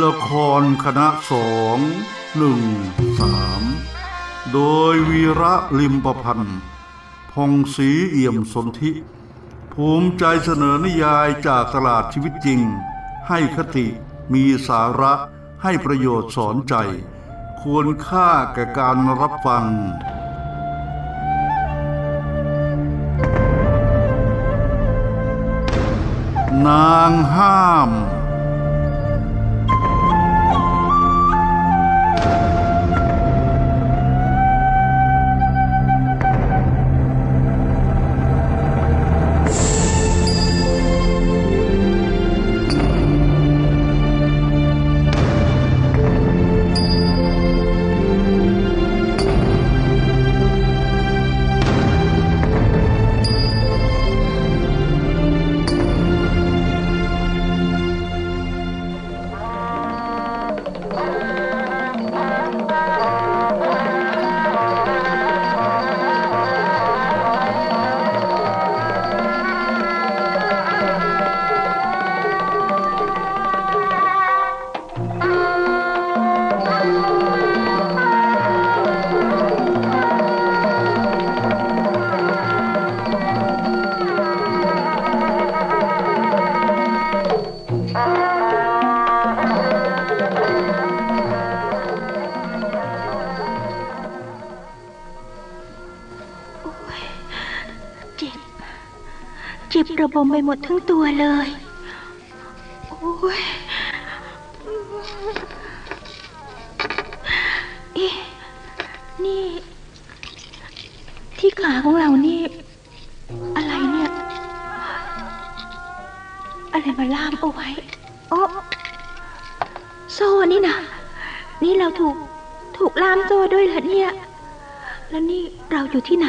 ละครคณะสองหนึ่งสามโดยวีระลิมประพันธ์พงศรีเอี่ยมสนธิ ภูมิใจเสนอนิยายจากตลาดชีวิตจริง ให้คติมีสาระให้ประโยชน์สอนใจ ควรค่าแก่การรับฟัง นางห้าม ระบมไปหมดทั้งตัวเลย โอ้ยเอ๊ะนี่ ที่ขาของเรานี่ อะไรเนี่ย อะไรมาล่ามเอาไว้ โอ้โซ่นี่นะ นี่เราถูกถูกล่ามโซ่ด้วยเหรอเนี่ย แล้วนี่เราอยู่ที่ไหน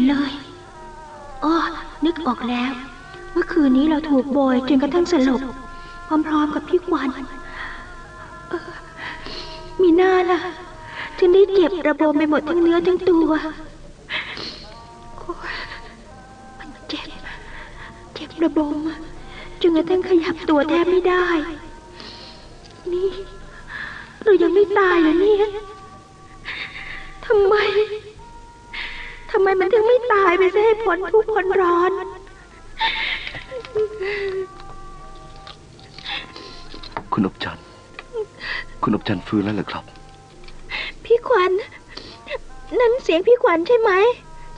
เห็นเลย อ้อ นึกออกแล้ว เมื่อคืนนี้เราถูกโบยจนกระทั่งสลบ พร้อมๆกับพี่ควัน มีหน้าล่ะ ถึงได้เจ็บระบมไปหมดทั้งเนื้อทั้งตัวมันเจ็บ เจ็บระบมจนกระทั่งขยับตัวแทบไม่ได้ นี่ เรายังไม่ตายเหรอเนี่ยทำไมำไมมันถึงไม่ตายไปซะให้พ้นทุกข์พ้นร้อน คุณอบจันทร์คุณอบจันทร์ฟื้นแล้วเหรอครับ พี่ขวัญนั่นเสียงพี่ขวัญใช่ไหม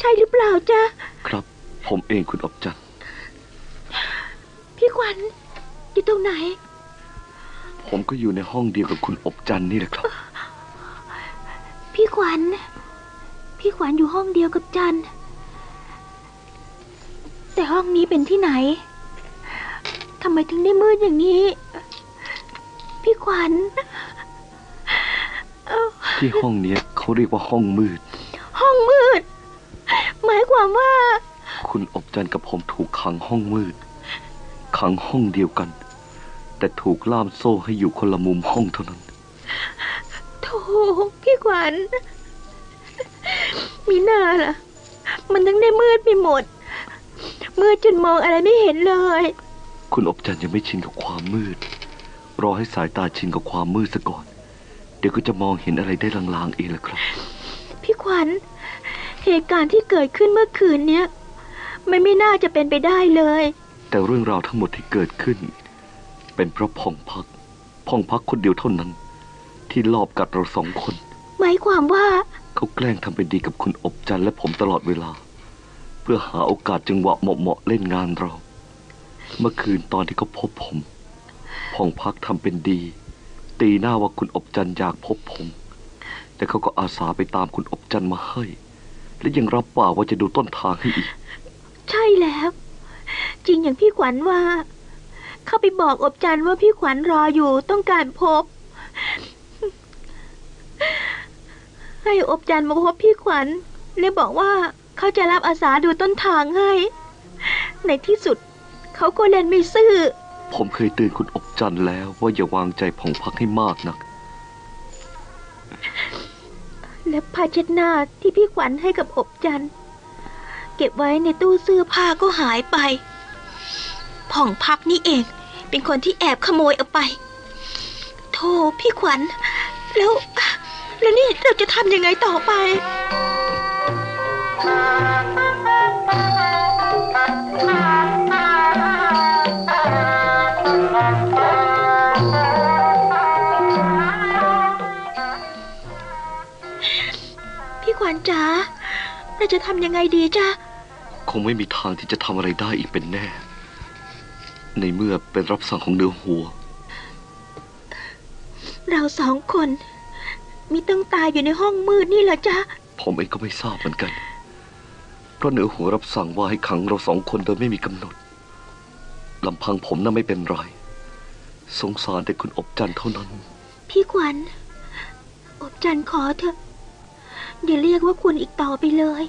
ใช่หรือเปล่าจ๊ะ ครับ ผมเองคุณอบจันทร์พี่ขวัญอยู่ตรงไหน ผมก็อยู่ในห้องเดียวกับคุณอบจันทร์นี่แหละครับ พี่ขวัญ พี่ขวัญอยู่ห้องเดียวกับจัน แต่ห้องนี้เป็นที่ไหนทำไมถึงได้มืดอย่างนี้ พี่ขวัญเอ้าที่ห้องเนี้ยเขาเรียกว่าห้องมืด ห้องมืด หมายความว่า คุณอบจันทร์กับผมถูกขังห้องมืด ขังห้องเดียวกัน แต่ถูกล่ามโซ่ให้อยู่คนละมุมห้องเท่านั้นโธ่พี่ขวัญ มีหน้าล่ะ มันทั้งได้มืดไปหมด มืดจนมองอะไรไม่เห็นเลย คุณอบจันทร์ยังไม่ชินกับความมืด รอให้สายตาชินกับความมืดซะก่อน เดี๋ยวก็จะมองเห็นอะไรได้ลางๆเองแหละครับ พี่ขวัญ เหตุการณ์ที่เกิดขึ้นเมื่อคืนเนี้ยมันไม่น่าจะเป็นไปได้เลย แต่เรื่องราวทั้งหมดที่เกิดขึ้น เป็นเพราะพองพักพองพักคนเดียวเท่านั้น ที่ลอบกัดเราสองคน หมายความว่า เขาแกล้งทำเป็นดีกับคุณอบจันทร์และผมตลอดเวลา เพื่อหาโอกาสจังหวะเหมาะๆเล่นงานเรา เมื่อคืนตอนที่เขาพบผมพองพักทำเป็นดี ตีหน้าว่าคุณอบจันทร์อยากพบผม แต่เขาก็อาสาไปตามคุณอบจันทร์มาให้ และยังรับปากว่าจะดูต้นทางให้อีก ใช่แล้ว จริงอย่างพี่ขวัญว่า เข้าไปบอกอบจันทร์ว่าพี่ขวัญรออยู่ต้องการพบ ให้อบจันทร์มาพบพี่ขวัญและบอกว่าเขาจะรับอาสาดูต้นทางให้ ในที่สุด เขาก็เล่นไม่ซื่อ ผมเคยเตือนคุณอบจันทร์แล้วว่าอย่าวางใจพองพักให้มากนัก และผ้าเช็ดหน้าที่พี่ขวัญให้กับอบจันทร์เก็บไว้ในตู้เสื้อผ้าก็หายไปผ่องพักนี่เอง เป็นคนที่แอบขโมยเอาไป โธ่พี่ขวัญ แล้ว แล้วนี่เราจะทำยังไงต่อไป พี่ขวัญจ๋าเราจะทำยังไงดีจ้ะคงไม่มีทางที่จะทำอะไรได้อีกเป็นแน่ ในเมื่อเป็นรับสั่งของเนื้อหัว เราสองคน มีต้องตายอยู่ในห้องมืดนี่เหรอจ๊ะ ผมเองก็ไม่ทราบเหมือนกัน เพราะเหนือหัวรับสั่งว่าให้ขังเราสองคนโดยไม่มีกำหนดลำพังผมน่ะไม่เป็นไร สงสารแต่คุณอบจันทร์เท่านั้น พี่ขวัญ อบจันทร์ขอเถอะ อย่าเรียกว่าคุณอีกต่อไปเลย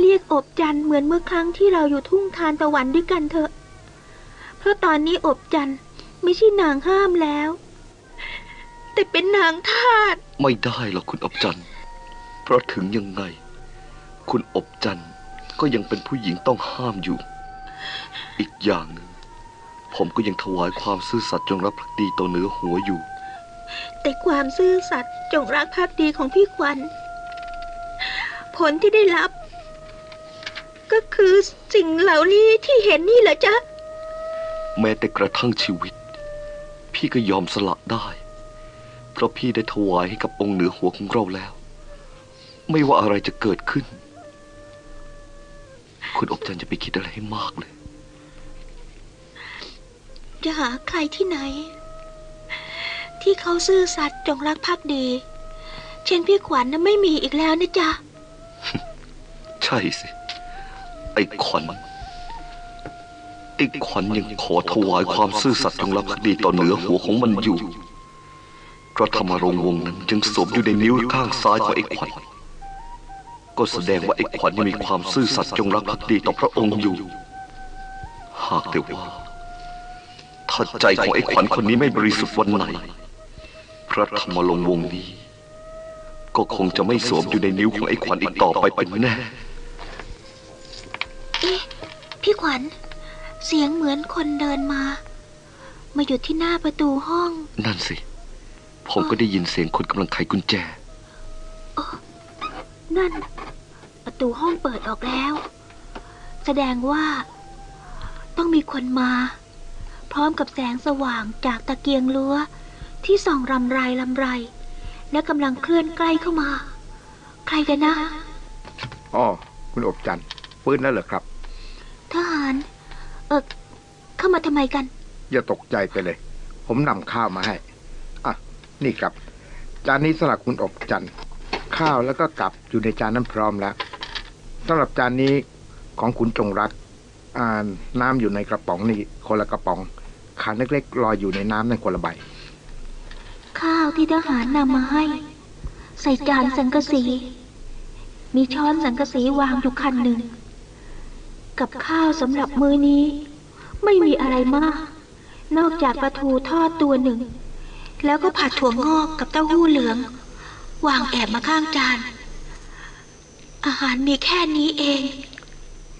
เรียกอบจันทร์เหมือนเมื่อครั้งที่เราอยู่ทุ่งทานตะวันด้วยกันเถอะ เพราะตอนนี้อบจันทร์ไม่ใช่นางห้ามแล้ว แต่เป็นนางทาส ไม่ได้หรอกคุณอบจันทร์เพราะถึงยังไง คุณอบจันทร์ก็ยังเป็นผู้หญิงต้องห้ามอยู่ อีกอย่างหนึ่งผมก็ยังถวายความซื่อสัตย์จงรักภักดีต่อเนื้อหัวอยู่ แต่ความซื่อสัตย์จงรักภักดีของพี่ขวัญผลที่ได้รับ ก็คือสิ่งเหล่านี้ที่เห็นนี่เหรอจ๊ะ แม้แต่กระทั่งชีวิต พี่ก็ยอมสละได้ เพราะพี่ได้ถวายให้กับองค์เหนือหัวของเราแล้ว ไม่ว่าอะไรจะเกิดขึ้น คุณอบจันทร์จะไปคิดอะไรให้มากเลยจะหาใครที่ไหน ที่เขาซื่อสัตย์จงรักภักดี เช่นพี่ขวัญน่ะไม่มีอีกแล้วนะจ๊ะ ใช่สิ ไอ้ขวัญไอ้ขวัญยังขอถวายความซื่อสัตย์จงรักภักดีต่อเหนือหัวของมันอยู่พ ระธรรมรงค์วงศ์นั้นจึงสวมอยู่ในนิ้วข้างซ้ายของไอ้ขวัญก็แสดงว่าไอ้ขวัญยังมีความซื่อสัตย์จงรักภักดีต่อพระองค์อยู่ หากแต่ว่าถ้าใจของไอ้ขวัญคนนี้ไม่บริสุทธิ์วันไหน พระธรรมรงค์วงศ์นี้ ก็คงจะไม่สวมอยู่ในนิ้วของไอ้ขวัญอีกต่อไปเป็นแน่เอ๊ะพี่ขวัญ เสียงเหมือนคนเดินมา มาอยู่ที่หน้าประตูห้อง นั่นสิ ผมก็ได้ยินเสียงคนกำลังไขกุญแจ นั่น ประตูห้องเปิดออกแล้ว แสดงว่า ต้องมีคนมา พร้อมกับแสงสว่างจากตะเกียงรั้ว ที่ส่องรำไรลำไร และกำลังเคลื่อนใกล้เข้ามา ใครกันนะอ๋อคุณอบจันทร์ฟื้นแล้วเหรอครับ ทหาร เออเข้ามาทำไมกัน อย่าตกใจไปเลย ผมนำข้าวมาให้อะ นี่ครับ จานนี้สำหรับคุณอบจันข้าวแล้วก็กับอยู่ในจานนั้นพร้อมแล้วสำหรับจานนี้ของคุณจงรักน้ำอยู่ในกระป๋องนี่คนละกระป๋องขันเล็กๆลอยอยู่ในน้ำในคนละใบ ข้าวที่ทหารนำมาให้ ใส่จานสังกะสี มีช้อนสังกะสีวางอยู่คันหนึ่ง กับข้าวสำหรับมื้อนี้ ไม่มีอะไรมาก นอกจากปลาทูทอดตัวหนึ่ง แล้วก็ผัดถั่วงอกกับเต้าหู้เหลือง วางแอบมาข้างจาน อาหารมีแค่นี้เอง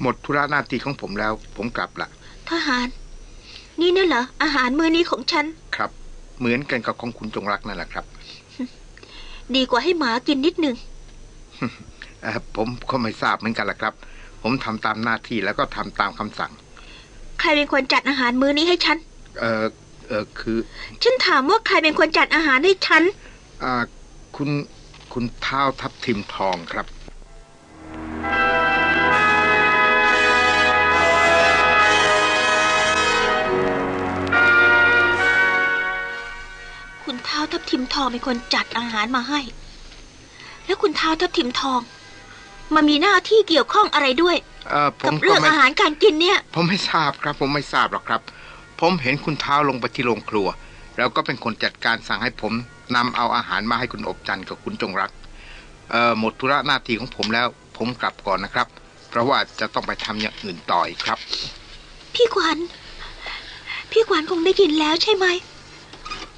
หมดธุระหน้าที่ของผมแล้ว ผมกลับละทหาร นี่น่ะเหรอ อาหารมื้อนี้ของฉัน ครับ เหมือนกันกับของคุณจงรักนั่นแหละครับ ดีกว่าให้หมากินนิดหนึ่งเอ่อผมก็ไม่ทราบเหมือนกันแหละครับ ผมทำตามหน้าที่แล้วก็ทำตามคำสั่ง ใครเป็นคนจัดอาหารมื้อนี้ให้ฉัน เออ เออคือ ฉันถามว่าใครเป็นคนจัดอาหารให้ฉัน อ่า คุณ คุณเท้าทับทิมทองครับ คุณเท้าทับทิมทองเป็นคนจัดอาหารมาให้ แล้วคุณเท้าทับทิมทองมามีหน้าที่เกี่ยวข้องอะไรด้วย เออผกับมเรื่ก็องไม่อาหารการกินเนี่ย ผมไม่ทราบครับ ผมไม่ทราบหรอกครับ ผมเห็นคุณเท้าลงไปที่โรงครัว แล้วก็เป็นคนจัดการสั่งให้ผมนำเอาอาหารมาให้คุณอบจันทร์กับคุณจงรักเอ่อหมดธุระหน้าที่ของผมแล้ว ผมกลับก่อนนะครับ เพราะว่าจะต้องไปทำอย่างอื่นต่ออีกครับ พี่ขวัญพี่ขวัญคงได้ยินแล้วใช่ไหม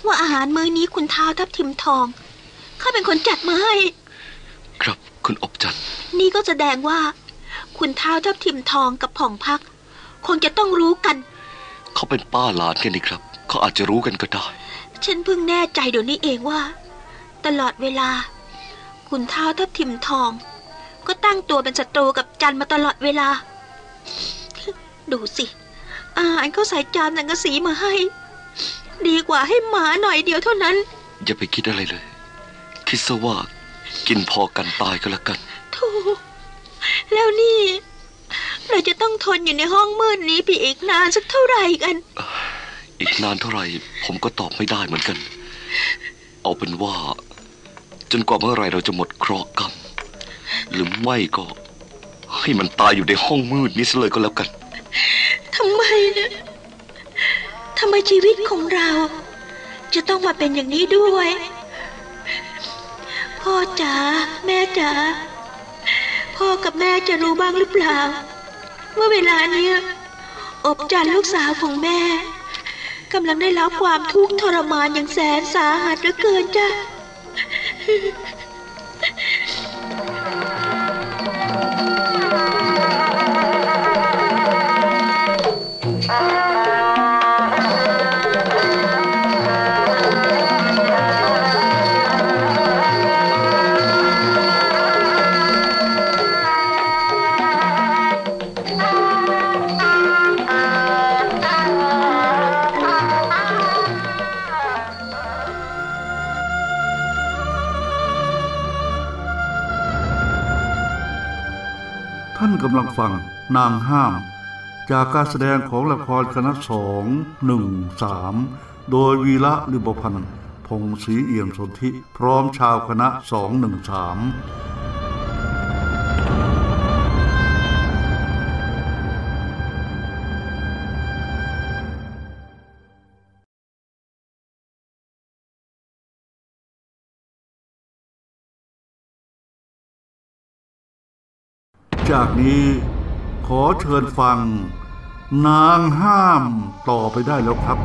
ว่าอาหารมื้อนี้คุณเท้าทับทิมทองเขาเป็นคนจัดมาให้ ครับคุณอบจันทร์นี่ก็แสดงว่า คุณเท้าทับทิมทองกับผ่องพัก คงจะต้องรู้กัน เขาเป็นป้าหลานกันนี่ครับ เขาอาจจะรู้กันก็ได้ ฉันเพิ่งแน่ใจเดี๋ยวนี้เองว่า ตลอดเวลา คุณท้าวทับทิมทอง ก็ตั้งตัวเป็นศัตรูกับจันมาตลอดเวลา ดูสิอาหารเขาใส่จานสังกะสีมาให้ ดีกว่าให้หมาหน่อยเดียวเท่านั้น อย่าไปคิดอะไรเลย คิดซะว่ากินพอกันตายก็แล้วกันโธ่แล้วนี่ เราจะต้องทนอยู่ในห้องมืดนี้ไปอีกนานสักเท่าไหร่กัน อีกนานเท่าไหร่ ผมก็ตอบไม่ได้เหมือนกัน เอาเป็นว่า จนกว่าเมื่อไหรเราจะหมดเคราะห์กรรม หรือไม่ก็ ให้มันตายอยู่ในห้องมืดนี้ซะเลยก็แล้วกันทำไมนะทำไมชีวิตของเรา จะต้องมาเป็นอย่างนี้ด้วย พ่อจ๋าแม่จ๋า พ่อกับแม่จะรู้บ้างหรือเปล่า ว่าเวลาเนี้ยอบจันลูกสาวของแม่กำลังได้รับความทุกข์ทรมานอย่างแสนสาหัสเหลือเกินจ้ะ ห้าม จากการแสดงของละครคณะสองหนึ่งสามโดยวีระลิบพันธ์พงศรีเอี่ยมสนธิพร้อมชาวคณะสองหนึ่งสามจากนี้ ขอเชิญฟัง นางห้ามต่อไปได้แล้วครับ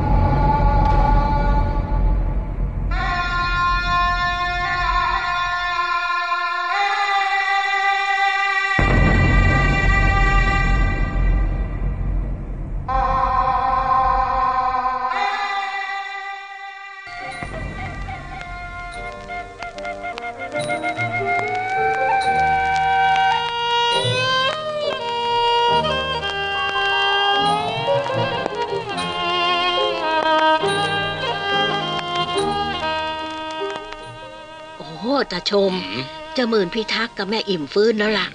จะหมื่นพิทักษ์กับแม่อิ่มฟื้นแล้วล่ะ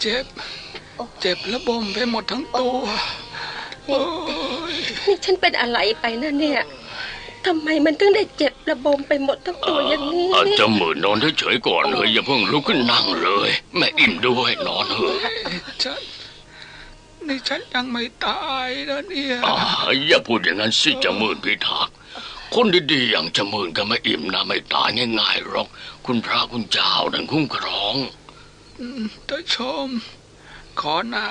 เจ็บ เจ็บระบมไปหมดทั้งตัวโอ้ยนี่ฉันเป็นอะไรไปนะเนี่ยทำไมมันถึงได้เจ็บระบมไปหมดทั้งตัวอย่างนี้อาจเนี่ยจะหมื่นนอนเฉยๆก่อนเฮ้ยอย่าเพิ่งลุกขึ้นนั่งเลย แม่อิ่มด้วยนอนเถอะฉันนี่ฉันยังไม่ตายนะเนี่ยอ่าอย่าพูดอย่างนั้นสิจะหมื่นพิทักษ์ คนดีๆอย่างจะหมื่นกับแม่อิ่มนะไม่ตายง่ายๆหรอก คุณพระคุณเจ้าดังคุ้มครองท่านชม ขอน้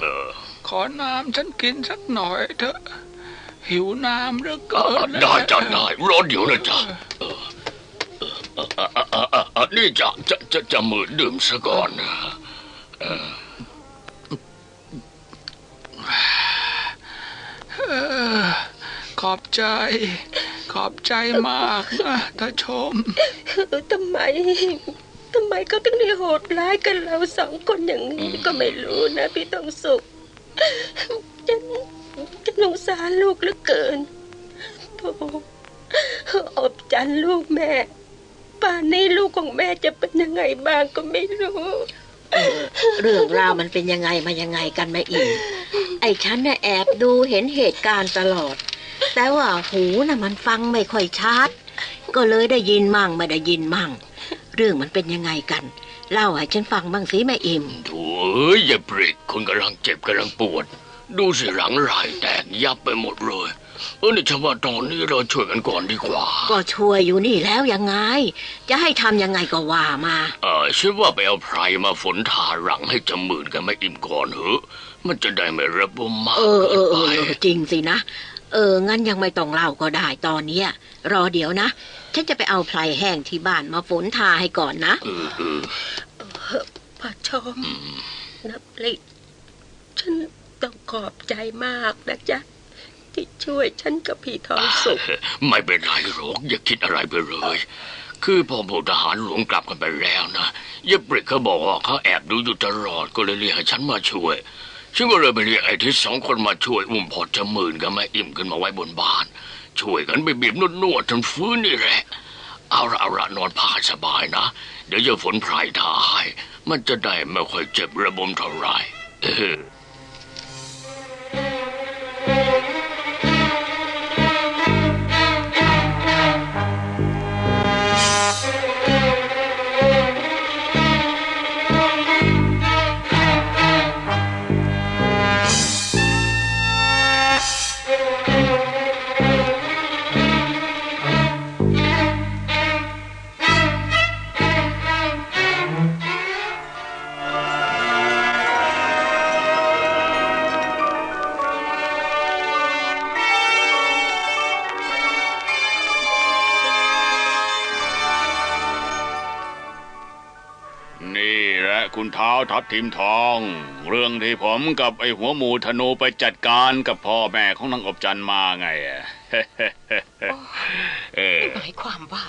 เออำขอน้ำฉันกินสักหน่อยเถอะ หิวน้ำเหลืออ่าเกินได้จ้ะได้รอเดี๋ยวนะจ๊ะเออเอออะอะอะอะอะนี่จะจะจะจะหมื่นดื่มซะก่อนนะ ขอบใจ ขอบใจมากนะท่านชมทำไมทำไมเขาถึงได้โหดร้ายกันเราสองคนอย่างนี้ก็ไม่รู้นะพี่ต้องสุขฉันฉันสงสารลูกเหลือเกินโธ่อบจันทร์ลูกแม่ ป่านนี้ลูกของแม่จะเป็นยังไงบ้างก็ไม่รู้ เรื่องราวมันเป็นยังไงมายังไงกันแม่อิ่มไอ้ฉันน่ะแอบดูเห็นเหตุการณ์ตลอด แต่ว่าหูน่ะมันฟังไม่ค่อยชัด ก็เลยได้ยินมั่งไม่ได้ยินมั่ง เรื่องมันเป็นยังไงกัน เล่าให้ฉันฟังบ้างสิแม่อิ่มโถ่เอ้ยอย่าปริกคนกำลังเจ็บกำลังปวด ดูสิหลังไหลแตกยับไปหมดเลยเออนี่ฉันว่าตอนนี้เราช่วยกันก่อนดีกว่า ก็ช่วยอยู่นี่แล้วยังไง จะให้ทำยังไงก็ว่ามา เออฉันว่าไปเอาไพรมาฝนทาหลังให้จมื่นกันไม่อิ่มก่อนเถอะมันจะได้ไม่ระบมมากเออเอเกินอเอไปอเออจริงสินะ เออ งั้นยังไม่ต้องเล่าก็ได้ตอนเนี้ย รอเดี๋ยวนะ ฉันจะไปเอาไพรแห้งที่บ้านมาฝนทาให้ก่อนนะเออเออพระชมนับลิฉันต้องขอบใจมากนะจ๊ะ ที่ช่วยฉันกับพี่ทองสุข ไม่เป็นไรหรอกอย่าคิดอะไรไปเลย คือพอพลทหารหลวงกลับกันไปแล้วนะยายปริกเขาบอกว่าเขาแอบดูอยู่ตลอดก็เลยเรียกให้ฉันมาช่วย ฉันก็เลยไปเรียกไอ้ที่สองคนมาช่วยอุ้มพอจะหมื่นกับแม่อิ่มขึ้นมาไว้บนบ้าน ช่วยกันไปบีบนวดๆจนฟื้นนี่แหละ เอาละเอาละนอนผ้าสบายนะ เดี๋ยวจะฝนพรายทาให้มันจะได้ไม่ค่อยเจ็บระบมเท่าไหร่เออ คุณเท้าทับทิมทอง เรื่องที่ผมกับไอ้หัวหมูธนูไปจัดการกับพ่อแม่ของนางอบจันมาไงอะเออหมายความว่า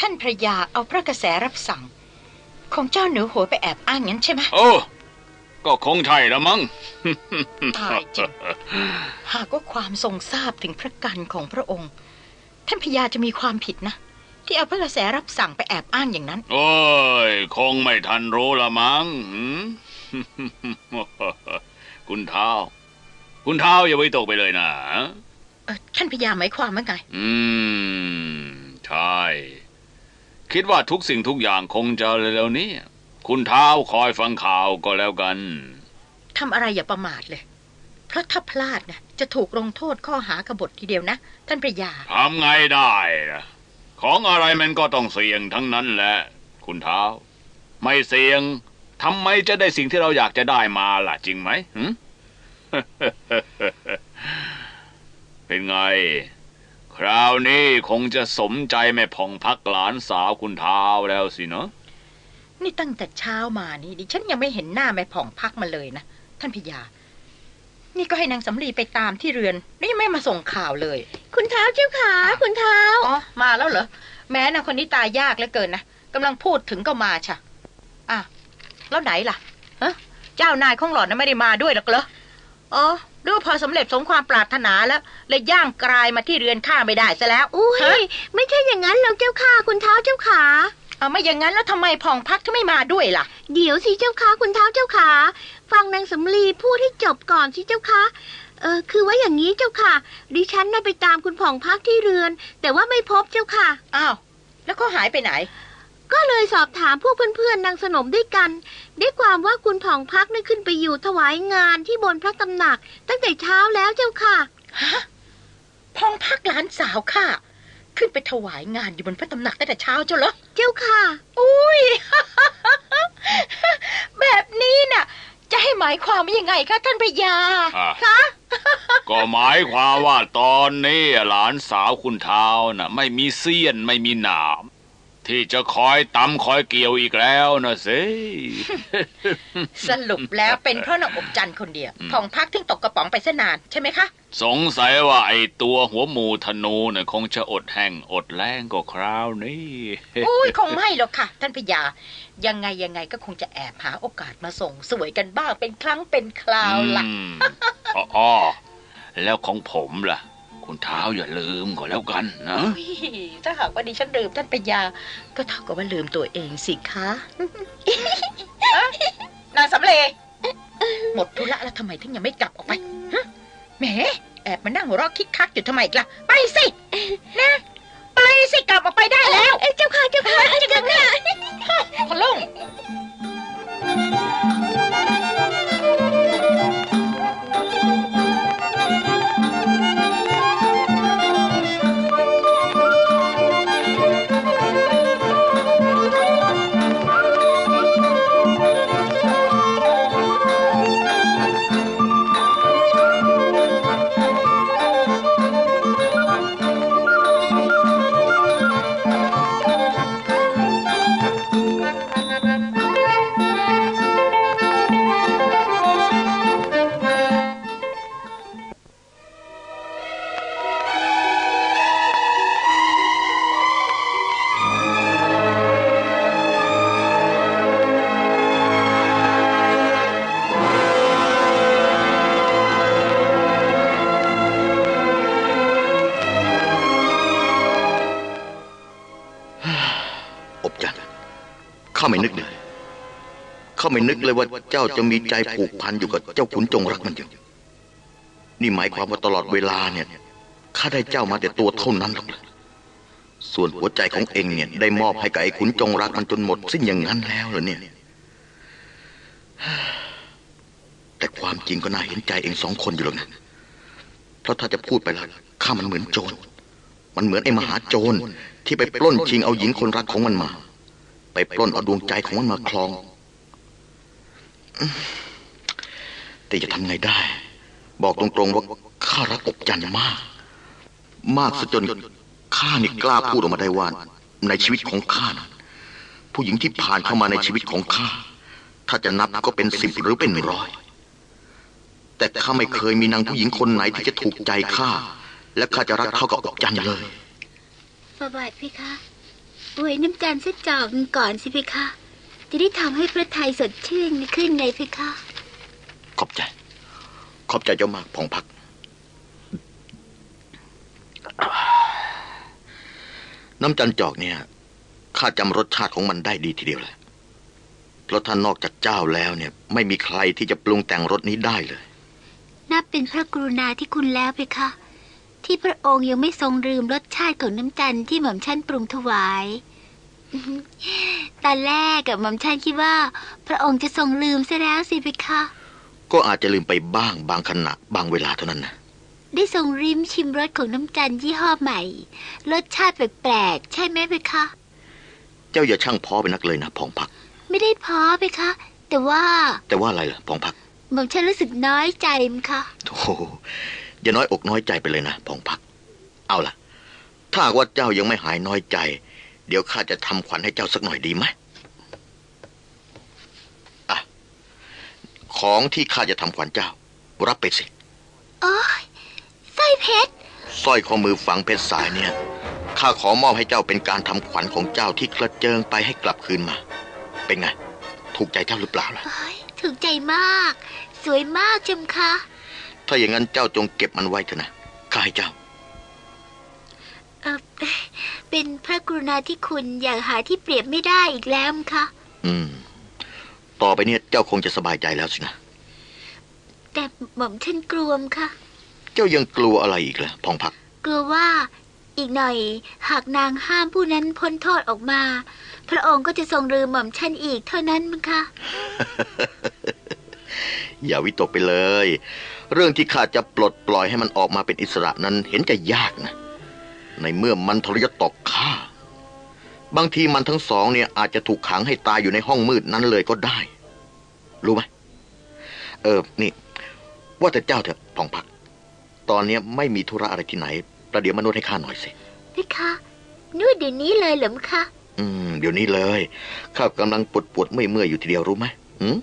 ท่านพระยาเอาพระกระแสรับสั่ง ของเจ้าเหนือหัวไปแอบอ้างงั้นใช่ไหมโอ้ก็คงใช่ละมั้งตายจริงหากว่าความทรงทราบถึงพระกันของพระองค์ ท่านพระยาจะมีความผิดนะ ที่เอาพระกระแสรับสั่งไปแอบอ้างอย่างนั้น โอ้ย คงไม่ทันรู้ละมั้งหืม คุณเท้า คุณเท้าอย่าไปตกไปเลยนะ เอ่อท่านพระยาหมายความว่าไง อืม ใช่ คิดว่าทุกสิ่งทุกอย่างคงจะเร็วๆนี้คุณเท้าคอยฟังข่าวก็แล้วกัน ทำอะไรอย่าประมาทเลย เพราะถ้าพลาดนะจะถูกลงโทษข้อหากบฏทีเดียวนะ ท่านพระยา ทำไงได้ล่ะ ของอะไรมันก็ต้องเสี่ยงทั้งนั้นแหละ คุณเท้า ไม่เสี่ยงทำไมจะได้สิ่งที่เราอยากจะได้มาล่ะ จริงไหมเป็นไง คราวนี้คงจะสมใจแม่ผ่องพักหลานสาวคุณเท้าแล้วสิเนาะนี่ตั้งแต่เช้ามานี่ดิฉันยังไม่เห็นหน้าแม่ผ่องพักมาเลยนะ ท่านพระยา นี่ก็ให้นางสำลีไปตามที่เรือนแล้วยังไม่มาส่งข่าวเลย คุณเท้าเจ้าขาคุณเท้าอ๋อมาแล้วเหรอ แม้นางคนนี้ตายยากเหลือเกินนะกำลังพูดถึงก็มาชะอะแล้วไหนล่ะฮะเจ้านายของหล่อนนั้นไม่ได้มาด้วยหรอกเหรออ๋อหรือว่าพอสำเร็จสมความปรารถนาแล้วเลยย่างกลายมาที่เรือนข้าไม่ได้ซะแล้วอุ้ยฮะไม่ใช่อย่างนั้นหรอกเจ้าค่ะคุณเท้าเจ้าขา เอาไม่อย่างนั้นแล้วทำไมผ่องพักถึงไม่มาด้วยล่ะ เดี๋ยวสิเจ้าค่ะคุณเท้าเจ้าขาฟังนางสำลีพูดให้จบก่อนสิเจ้าค่ะเออคือว่าอย่างนี้เจ้าค่ะ ดิฉันน่ะไปตามคุณผ่องพักที่เรือน แต่ว่าไม่พบเจ้าค่ะ อ้าว แล้วเขาหายไปไหน ก็เลยสอบถามพวกเพื่อนๆนางสนมด้วยกัน ได้ความว่าคุณผ่องพักได้ขึ้นไปอยู่ถวายงานที่บนพระตำหนัก ตั้งแต่เช้าแล้วเจ้าค่ะฮะพองพักหลานสาวค่ะ ขึ้นไปถวายงานอยู่บนพระตำหนักตั้งแต่เช้าเจ้าเหรอ เจ้าค่ะ อุ้ย แบบนี้น่ะ จะให้หมายความว่ายังไงคะท่านพระยาอะ คะ ก็หมายความว่าตอนนี้หลานสาวคุณเท้าน่ะ ไม่มีเสี้ยนไม่มีหนาม ที่จะคอยตำคอยเกี่ยวอีกแล้วนะสิสรุปแล้วเป็นเพราะนางอบจันทร์คนเดียวอืมพองพักถึงตกกระป๋องไปซะนานใช่ไหมคะ สงสัยว่าไอ้ตัวหัวหมูธนูเนี่ยคงจะอดแห้งอดแล้งก็คราวนี้อุ้ยคงไม่หรอกค่ะ ท่านพระยายังไงยังไงก็คงจะแอบหาโอกาสมาส่งสวยกันบ้างเป็นครั้งเป็นคราวล่ะอืมอ๋ออ้อแล้วของผมล่ะ คุณเท้าอย่าลืมก็แล้วกันนะอุ๊ยถ้าหากว่าดิฉันลืมท่านปัญญา ก็เท่ากับว่าลืมตัวเองสิคะฮะนางสำเลหมดธุระแล้วทำไมถึงยังไม่กลับออกไปฮะแหมแอบมานั่งหัวเราะคิกคักอยู่ทำไมอีกล่ะ ไปสินะไปสิกลับออกไปได้แล้วเอ้ยเจ้าค่ะเจ้าค่ะเจ้าค่ะพะลุง ข้าไม่นึกเลยข้าไม่นึกเลยว่าเจ้าจะมีใจผูกพันอยู่กับเจ้าขุนจงรักมันอยู่นี่หมายความว่าตลอดเวลาเนี่ยข้าได้เจ้ามาแต่ตัวเท่านั้นหรอกส่วนหัวใจของเองเนี่ยได้มอบให้กับไอ้ขุนจงรักมันจนหมดสิ้นอย่างนั้นแล้วเหรอเนี่ย แต่ความจริงก็น่าเห็นใจเองสองคนอยู่หรอกนะ เพราะถ้าจะพูดไปแล้วข้ามันเหมือนโจร มันเหมือนไอ้มหาโจรที่ไปปล้นชิงเอาหญิงคนรักของมันมา ไปปล้นเอาดวงใจของมันมาคลอง แต่จะทำไงได้ บอกตรงๆว่าข้ารักอบจันต์มาก มากซะจนข้านี่กล้าพูดออกมาได้ว่า ในชีวิตของข้านะผู้หญิงที่ผ่านเข้ามาในชีวิตของข้า ถ้าจะนับก็เป็นสิบหรือเป็นร้อย แต่ข้าไม่เคยมีนางผู้หญิงคนไหนที่จะถูกใจข้า และข้าจะรักเท่ากับอบจันเลยฝาบาทเพคะ อวยน้ำจันทร์สักจอกหนึ่งก่อนสิเพคะ จะได้ทำให้พระไทยสดชื่นขึ้นไงเพคะ ขอบใจ ขอบใจเจ้ามากพองพัก น้ำจันจอกเนี่ยข้าจำรสชาติของมันได้ดีทีเดียวแหละเพราะท่านนอกจากเจ้าแล้วเนี่ย ไม่มีใครที่จะปรุงแต่งรสนี้ได้เลย นับเป็นพระกรุณาที่คุณแล้วเพคะที่พระองค์ยังไม่ทรงลืมรสชาติของน้ำจันทร์ที่หม่อมชันปรุงถวาย ตอนแรกกับหม่อมชันคิดว่า พระองค์จะทรงลืมซะแล้วสิเพคะ ก็อาจจะลืมไปบ้างบางขณะบางเวลาเท่านั้นนะได้ทรงริมชิมรสของน้ำจันทร์ยี่ห้อใหม่ รสชาติแปลกๆใช่ไหมเพคะ เจ้าอย่าช่างพ้อไปนักเลยนะพองพัก ไม่ได้พ้อเพคะ แต่ว่า แต่ว่าอะไรล่ะพองพักหม่อมฉันรู้สึกน้อยใจมั้งคะโธ่อย่าน้อยอกน้อยใจไปเลยนะพองพัก เอาล่ะ ถ้าหากว่าเจ้ายังไม่หายน้อยใจ เดี๋ยวข้าจะทำขวัญให้เจ้าสักหน่อยดีไหมอะ ของที่ข้าจะทำขวัญเจ้า รับไปสิโอ้ยสร้อยเพชรสร้อยข้อมือฝังเพชรสายเนี่ยข้าขอมอบให้เจ้าเป็นการทำขวัญของเจ้าที่กระเจิงไปให้กลับคืนมา เป็นไง ถูกใจเจ้าหรือเปล่าล่ะโอ้ยถูกใจมาก สวยมากจำคะถ้าอย่างนั้นเจ้าจงเก็บมันไว้เถอะนะข้าให้เจ้า เออ เป็นพระกรุณาที่คุณอย่างหาที่เปรียบไม่ได้อีกแล้วมั้งคะอืม ต่อไปเนี่ยเจ้าคงจะสบายใจแล้วสินะ แต่หม่อมฉันกลัวมค่ะ เจ้ายังกลัวอะไรอีกล่ะพองพัก กลัวว่าอีกหน่อย หากนางห้ามผู้นั้นพ้นโทษออกมา พระองค์ก็จะทรงลืมหม่อมฉันอีกเท่านั้นมั้งคะอย่าวิตกไปเลย เรื่องที่ข้าจะปลดปล่อยให้มันออกมาเป็นอิสระนั้นเห็นจะยากนะ ในเมื่อมันทรยศต่อข้า บางทีมันทั้งสองเนี่ยอาจจะถูกขังให้ตายอยู่ในห้องมืดนั้นเลยก็ได้ รู้ไหมเออ นี่ ว่าแต่เจ้าเถอะพองพัก ตอนเนี้ยไม่มีธุระอะไรที่ไหน ประเดี๋ยวมานวดให้ข้าหน่อยสิพี่คะนวดเดี๋ยวนี้เลยเหรอมคะ อืม เดี๋ยวนี้เลย ข้ากำลังปวดปวดๆเมื่อยเมื่อยๆอยู่ทีเดียวรู้ไหมหืม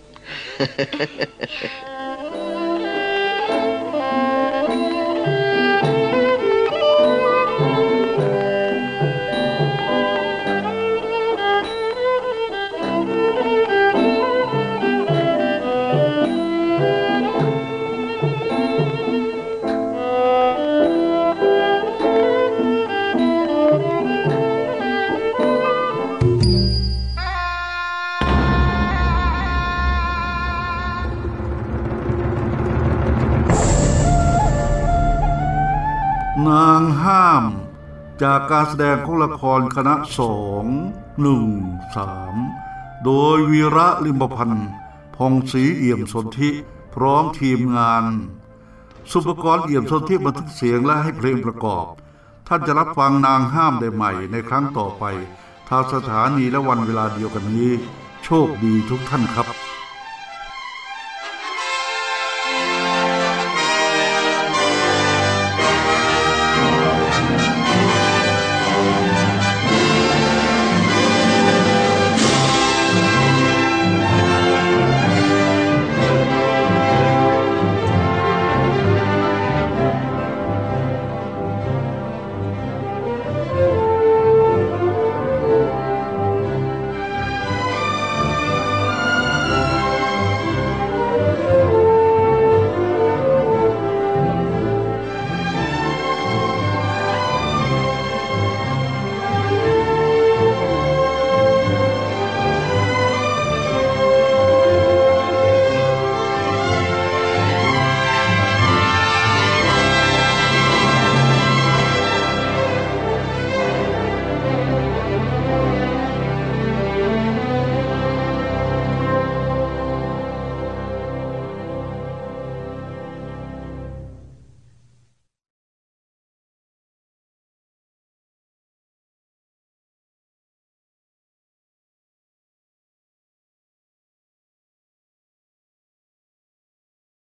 จากการแสดงของละครคณะสองหนึ่งสามโดยวีระลิมพันธ์พองศรีเอี่ยมสนธิพร้อมทีมงาน สุปกรณ์เอี่ยมสนธิบันทึกเสียงและให้เพลงประกอบ ท่านจะรับฟังนางห้ามได้ใหม่ในครั้งต่อไป ทางสถานีและวันเวลาเดียวกันนี้ โชคดีทุกท่านครับ